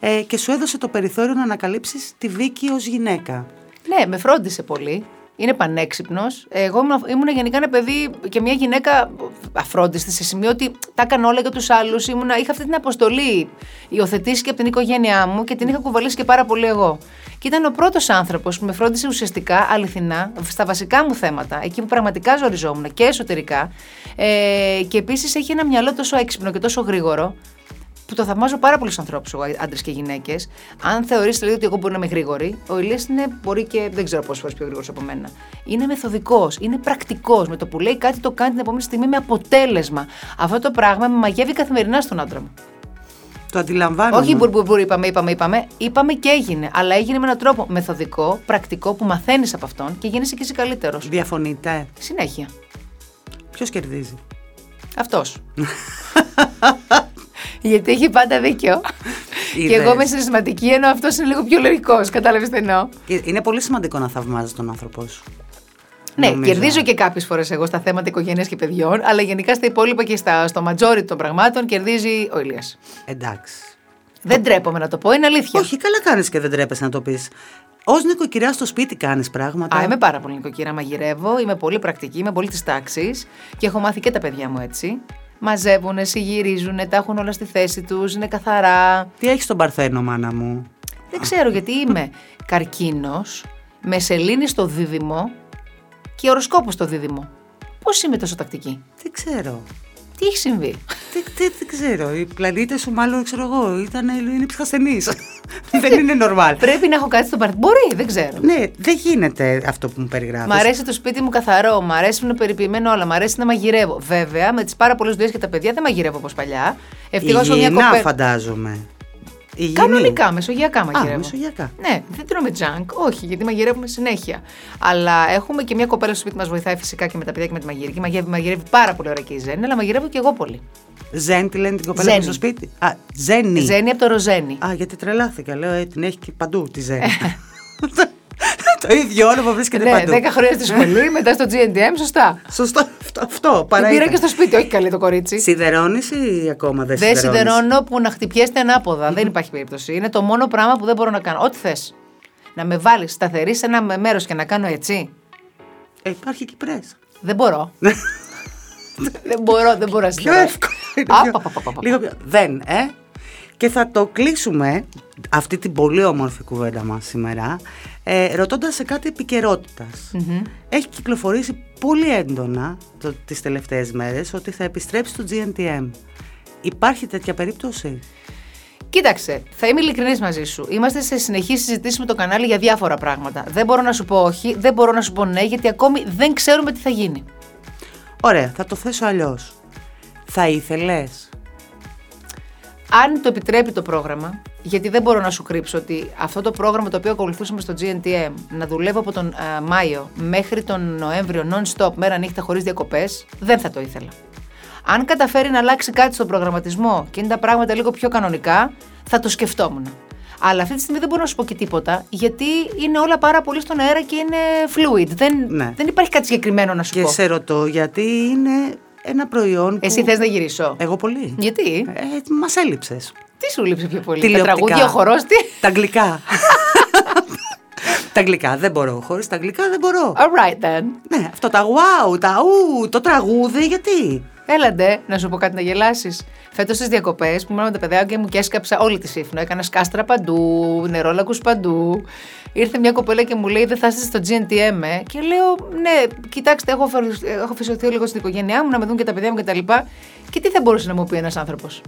ε, και σου έδωσε το περιθώριο να ανακαλύψεις τη Βίκη ως γυναίκα. ναι, με φρόντισε πολύ. Είναι πανέξυπνος. Εγώ ήμουν, ήμουν γενικά ένα παιδί και μια γυναίκα αφρόντιστη σε σημείο ότι τα έκανα όλα για τους άλλους. Είχα αυτή την αποστολή υιοθετήσει και από την οικογένειά μου και την είχα κουβαλήσει και πάρα πολύ εγώ. Και ήταν ο πρώτος άνθρωπος που με φρόντισε ουσιαστικά, αληθινά, στα βασικά μου θέματα, εκεί που πραγματικά ζοριζόμουν και εσωτερικά. Ε, και επίσης έχει ένα μυαλό τόσο έξυπνο και τόσο γρήγορο, που το θαυμάζω πάρα πολλού ανθρώπους, άντρες και γυναίκες. Αν θεωρήσετε δηλαδή ότι εγώ μπορεί να είμαι γρήγορη, ο Ηλίας είναι μπορεί και δεν ξέρω πόσες φορές πιο γρήγορος από μένα. Είναι μεθοδικός, είναι πρακτικός. Με το που λέει κάτι το κάνει την επόμενη στιγμή με αποτέλεσμα. Αυτό το πράγμα με μαγεύει καθημερινά στον άντρα μου. Το αντιλαμβάνομαι. Όχι μπουρμπουρμπουρ, είπαμε, είπαμε, είπαμε. Είπαμε και έγινε. Αλλά έγινε με έναν τρόπο μεθοδικό, πρακτικό, που μαθαίνεις από αυτόν και γίνεσαι και εσύ καλύτερος. Διαφωνείτε. Συνέχεια. Ποιος κερδίζει; Αυτός. Γιατί έχει πάντα δίκιο. και Είδες. εγώ είμαι συναισθηματική, ενώ αυτός είναι λίγο πιο λογικός. Κατάλαβες τι εννοώ. Και Είναι πολύ σημαντικό να θαυμάζεις τον άνθρωπό σου. Ναι, Νομίζω. κερδίζω και κάποιες φορές εγώ στα θέματα οικογένειας και παιδιών, αλλά γενικά στα υπόλοιπα και στα, στο majority των πραγμάτων κερδίζει ο Ηλίας. Εντάξει. Δεν τρέπομαι να το πω, είναι αλήθεια. Όχι, καλά κάνεις και δεν τρέπεσαι να το πεις. Ω νοικοκυριά στο σπίτι κάνεις πράγματα. Α, είμαι πάρα πολύ νοικοκυρά, μαγειρεύω, είμαι πολύ πρακτική, είμαι πολύ της τάξης και έχω μάθει και τα παιδιά μου έτσι. Μαζεύουν, συγυρίζουν, τα έχουν όλα στη θέση τους, είναι καθαρά. Τι έχεις στον Παρθένο, μάνα μου; Δεν ξέρω γιατί είμαι καρκίνος, με σελήνη στο δίδυμο και οροσκόπο στο δίδυμο. Πώς είμαι τόσο τακτική; Δεν ξέρω. Τι έχει συμβεί; Δεν, δεν, δεν ξέρω. Οι πλανήτες σου, μάλλον ξέρω εγώ, ήταν, είναι ψυχασθενεί. δεν είναι normal. Πρέπει να έχω κάτι στο παρτι. Μπορεί, δεν ξέρω. Ναι, δεν γίνεται αυτό που μου περιγράφεις. Μ' αρέσει το σπίτι μου καθαρό, μ' αρέσει να είναι περιποιημένο όλα, μ' αρέσει να μαγειρεύω. Βέβαια, με τις πάρα πολλές δουλειές και τα παιδιά δεν μαγειρεύω όπως παλιά. Ευτυχώς μια Υγιεινά, κοπέλα. φαντάζομαι. Υγιεινή. Κανονικά, μεσογειακά μαγειρεύω. Α, μεσογειακά. Ναι, δεν τρώμε junk, όχι, γιατί μαγειρεύουμε συνέχεια. Αλλά έχουμε και μια κοπέλα στο σπίτι μας βοηθάει φυσικά και με τα παιδιά και με τη μαγειρική. Μαγειρεύει, μαγειρεύει πάρα πολύ ωραία και η Ζένη, αλλά μαγειρεύω και εγώ πολύ. Ζέν, τη λένε την κοπέλα που Ζένη. είναι στο σπίτι; Α, Ζένη. Ζένη από το Ροζένη. Α, γιατί τρελάθηκα. Λέω, ε, την έχει και παντού τη Ζένη. το ίδιο όνομα βρίσκεται ναι, παντού. 10 χρόνια στη σχολή, μετά στο GNTM, σωστά. Σωστό, αυτό, αυτό Την παρά πήρα ήταν. και στο σπίτι, όχι καλή το κορίτσι. Σιδερώνεις ή ακόμα δεν Δεν σιδερώνεις; σιδερώνω που να χτυπιέστε ανάποδα. Δεν υπάρχει περίπτωση. Είναι το μόνο πράγμα που δεν μπορώ να κάνω. Ό,τι θες. Να με βάλεις σταθερή σε ένα μέρος και να κάνω έτσι. Ε, υπάρχει και πρέσ. Δεν μπορώ. δεν μπορώ, δεν μπορώ να Πιο σιδερώσω. εύκολο. είναι Α, πιο- πα, πα, πα, πα, πα. Λίγο πιο. Δεν, ε. Και θα το κλείσουμε αυτή την πολύ όμορφη κουβέντα μας σήμερα ε, ρωτώντας σε κάτι επικαιρότητας. Έχει κυκλοφορήσει πολύ έντονα το, τις τελευταίες μέρες ότι θα επιστρέψει στο GNTM. Υπάρχει τέτοια περίπτωση; Κοίταξε, θα είμαι ειλικρινής μαζί σου. Είμαστε σε συνεχή συζητήσει με το κανάλι για διάφορα πράγματα. Δεν μπορώ να σου πω όχι, δεν μπορώ να σου πω ναι, γιατί ακόμη δεν ξέρουμε τι θα γίνει. Ωραία, θα το θέσω αλλιώς. Θα ήθελες; Αν το επιτρέπει το πρόγραμμα, γιατί δεν μπορώ να σου κρύψω ότι αυτό το πρόγραμμα το οποίο ακολουθούσαμε στο GNTM, να δουλεύω από τον α, Μάιο μέχρι τον Νοέμβριο non-stop, μέρα νύχτα χωρίς διακοπές, δεν θα το ήθελα. Αν καταφέρει να αλλάξει κάτι στον προγραμματισμό και είναι τα πράγματα λίγο πιο κανονικά, θα το σκεφτόμουν. Αλλά αυτή τη στιγμή δεν μπορώ να σου πω και τίποτα, γιατί είναι όλα πάρα πολύ στον αέρα και είναι fluid. Δεν, Ναι. δεν υπάρχει κάτι συγκεκριμένο να σου Και πω. σε ρωτώ γιατί είναι ένα προϊόν Εσύ που... θες να γυρίσω; Εγώ πολύ. Γιατί, Ε, μας έλειψες. τι σου λείψε πιο πολύ, τα Τηλεοπτικά. τραγούδια, ο χορός, τι; Τα αγγλικά. τα αγγλικά δεν μπορώ. Χωρίς τα αγγλικά δεν μπορώ. Alright then. Ναι, αυτό τα wow, τα ου, το τραγούδι, γιατί; Έλαντε, να σου πω κάτι να γελάσεις. Φέτος στις διακοπές που ήμουν με τα παιδάκια μου και έσκαψα όλη τη σύφνο. Έκανα σκάστρα παντού, νερόλακους παντού. Ήρθε μια κοπέλα και μου λέει: Δεν θα είστε στο GNTM, ε. Και λέω: Ναι, κοιτάξτε, έχω, αφαιρου- έχω αφισωθεί λίγο στην οικογένειά μου, να με δουν και τα παιδιά μου κτλ. Και, και τι θα μπορούσε να μου πει ένας άνθρωπος;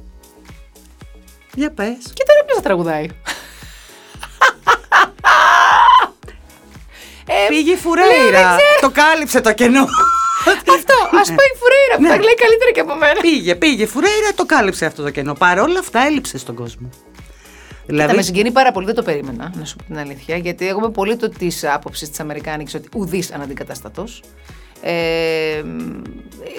Για πες. Και τώρα ποιος θα τραγουδάει; ε, Πήγε η Φουρέιρα. Το κάλυψε το κενό. Αυτό, ας πάει η Φουρέιρα που Ναι. τα λέει καλύτερα και από μένα. πήγε, πήγε η Φουρέιρα, το κάλυψε αυτό το κενό. Παρ' όλα αυτά έλειψε στον κόσμο. Θα με Δηλαδή, συγκινεί πάρα πολύ, δεν το περίμενα, να σου πω την αλήθεια, γιατί εγώ είμαι πολύ το της άποψης της Αμερικάνικης ότι ουδής αναντικαταστατός. Ε, μ,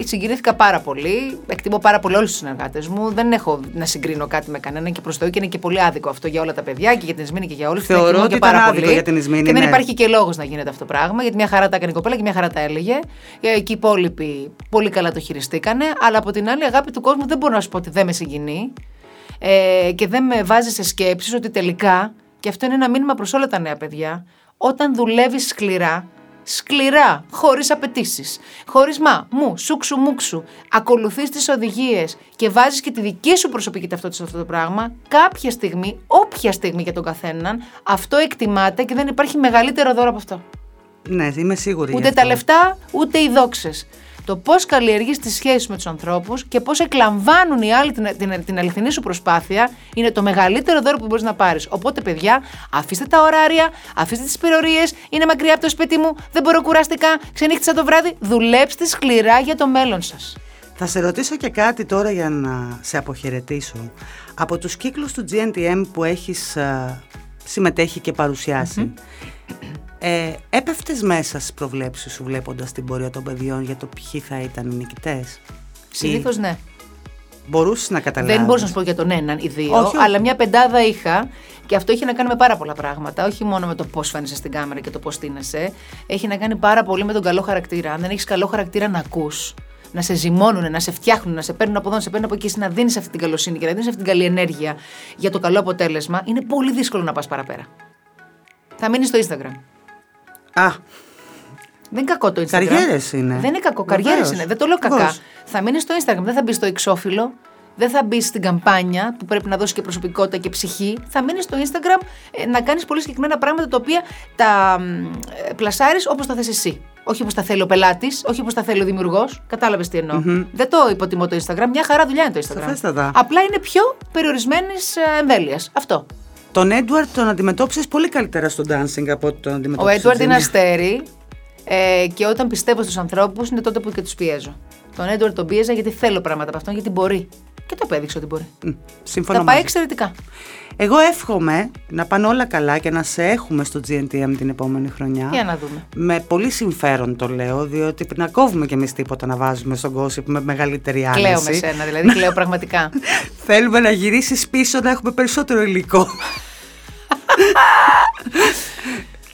συγκινήθηκα πάρα πολύ. Εκτιμώ πάρα πολύ όλους τους συνεργάτες μου. Δεν έχω να συγκρίνω κάτι με κανέναν και προς Θεού και είναι και πολύ άδικο αυτό για όλα τα παιδιά και για την Ισμήνη και για όλους. Θεωρώ ότι ήταν άδικο για την Ισμήνη, Και δεν ναι. υπάρχει και λόγος να γίνεται αυτό το πράγμα, γιατί μια χαρά τα έκανε η κοπέλα και μια χαρά τα έλεγε. Ε, Και οι υπόλοιποι πολύ καλά το χειριστήκανε. Αλλά από την άλλη, η αγάπη του κόσμου δεν μπορώ να σου πω ότι δεν με συγκινεί ε, και δεν με βάζει σε σκέψεις ότι τελικά, και αυτό είναι ένα μήνυμα προς όλα τα νέα παιδιά, όταν δουλεύεις σκληρά, σκληρά, χωρίς απαιτήσεις, χωρίς μα, μου, σούξου, μουξου, ακολουθείς τις οδηγίες και βάζεις και τη δική σου προσωπική ταυτότητα σε αυτό το πράγμα, κάποια στιγμή, όποια στιγμή για τον καθέναν, αυτό εκτιμάται και δεν υπάρχει μεγαλύτερο δώρο από αυτό. ναι, είμαι σίγουρη. γι' Ούτε αυτό. τα λεφτά, ούτε οι δόξες. Το πώς καλλιεργείς τις σχέσεις με τους ανθρώπους και πώς εκλαμβάνουν οι άλλοι την, την, την αληθινή σου προσπάθεια είναι το μεγαλύτερο δώρο που μπορείς να πάρεις. Οπότε, παιδιά, αφήστε τα ωράρια, αφήστε τις υπερορίε, είναι μακριά από το σπίτι μου, δεν μπορώ κουραστικά, ξενύχτησα το βράδυ. Δουλέψτε σκληρά για το μέλλον σας. Θα σε ρωτήσω και κάτι τώρα για να σε αποχαιρετήσω. Από τους κύκλους του GNTM που έχεις α, συμμετέχει και παρουσιασει ε, έπεφτες μέσα στις προβλέψεις σου βλέποντας την πορεία των παιδιών για το ποιοι θα ήταν οι νικητές; Συνήθως ναι. Μπορούσες να καταλάβεις; Δεν μπορούσα να σου πω για τον έναν ή δύο, Όχι, όχι. αλλά μια πεντάδα είχα και αυτό έχει να κάνει με πάρα πολλά πράγματα. Όχι μόνο με το πώς φαίνεσαι στην κάμερα και το πώς τίνεσαι. Έχει να κάνει πάρα πολύ με τον καλό χαρακτήρα. Αν δεν έχεις καλό χαρακτήρα να ακούς, να σε ζυμώνουν, να σε φτιάχνουν, να σε παίρνουν από εδώ, να σε παίρνουν από εκεί, εσύ να δίνεις αυτή την καλοσύνη και να δίνεις αυτή την καλή ενέργεια για το καλό αποτέλεσμα, είναι πολύ δύσκολο να πας παραπέρα. Θα μείνεις στο Instagram. Α, Δεν είναι κακό το Instagram. Καριέρες είναι. Δεν είναι κακό. Βεβαίως. Καριέρε είναι. Δεν το λέω κακά. Βεβαίως. Θα μείνεις στο Instagram. Δεν θα μπεις στο εξώφυλλο. Δεν θα μπεις στην καμπάνια που πρέπει να δώσεις και προσωπικότητα και ψυχή. Θα μείνεις στο Instagram ε, να κάνεις πολύ συγκεκριμένα πράγματα τα οποία τα ε, πλασάρεις όπως τα θες εσύ. Όχι όπως τα θέλει ο πελάτης, όχι όπως τα θέλει ο δημιουργός. Κατάλαβες τι εννοω Δεν το υποτιμώ το Instagram. Μια χαρά δουλειά είναι το Instagram. Σαφέστατα. Απλά είναι πιο περιορισμένης εμβέλειας. Αυτό. Τον Έντουαρτ τον αντιμετώπισες πολύ καλύτερα στο dancing από ότι τον Ο αντιμετώπισε. Έντουαρντ είναι αστέρι ε, και όταν πιστεύω στους ανθρώπους είναι τότε που και τους πιέζω. Τον Έντουαρντ τον πίεζα γιατί θέλω πράγματα από αυτόν, γιατί μπορεί. Και το απέδειξε ότι μπορεί. Σύμφωνα Τα πάει μαζί. εξαιρετικά. Εγώ εύχομαι να πάνε όλα καλά και να σε έχουμε στο GNTM την επόμενη χρονιά. Για να δούμε. Με πολύ συμφέρον το λέω, διότι πριν να κόβουμε κι εμείς τίποτα να βάζουμε στον gossip με μεγαλύτερη άνεση. Κλαίω με σένα, δηλαδή κλαίω πραγματικά. Θέλουμε να γυρίσεις πίσω να έχουμε περισσότερο υλικό.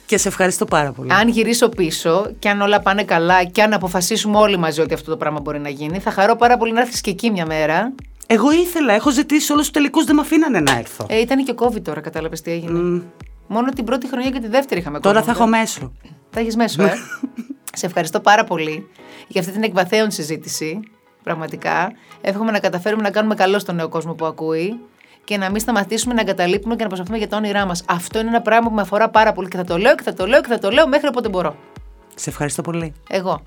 και σε ευχαριστώ πάρα πολύ. αν γυρίσω πίσω και αν όλα πάνε καλά και αν αποφασίσουμε όλοι μαζί ότι αυτό το πράγμα μπορεί να γίνει, θα χαρώ πάρα πολύ να έρθεις και εκεί μια μέρα. Εγώ ήθελα, έχω ζητήσει όλους τους τελικούς, δεν με αφήνανε να έρθω. Ε, ήταν και COVID τώρα, κατάλαβες τι έγινε. Μόνο την πρώτη χρονιά και τη δεύτερη είχαμε Τώρα COVID. θα έχω μέσο. Θα έχεις μέσο, ε; Σε ευχαριστώ πάρα πολύ για αυτή την εκβαθέων συζήτηση. Πραγματικά. Εύχομαι να καταφέρουμε να κάνουμε καλό στον νέο κόσμο που ακούει και να μην σταματήσουμε να εγκαταλείπουμε και να προσπαθούμε για τα όνειρά μας. Αυτό είναι ένα πράγμα που με αφορά πάρα πολύ και θα το λέω και θα το λέω και θα το λέω μέχρι όποτε μπορώ. Σε ευχαριστώ πολύ. Εγώ.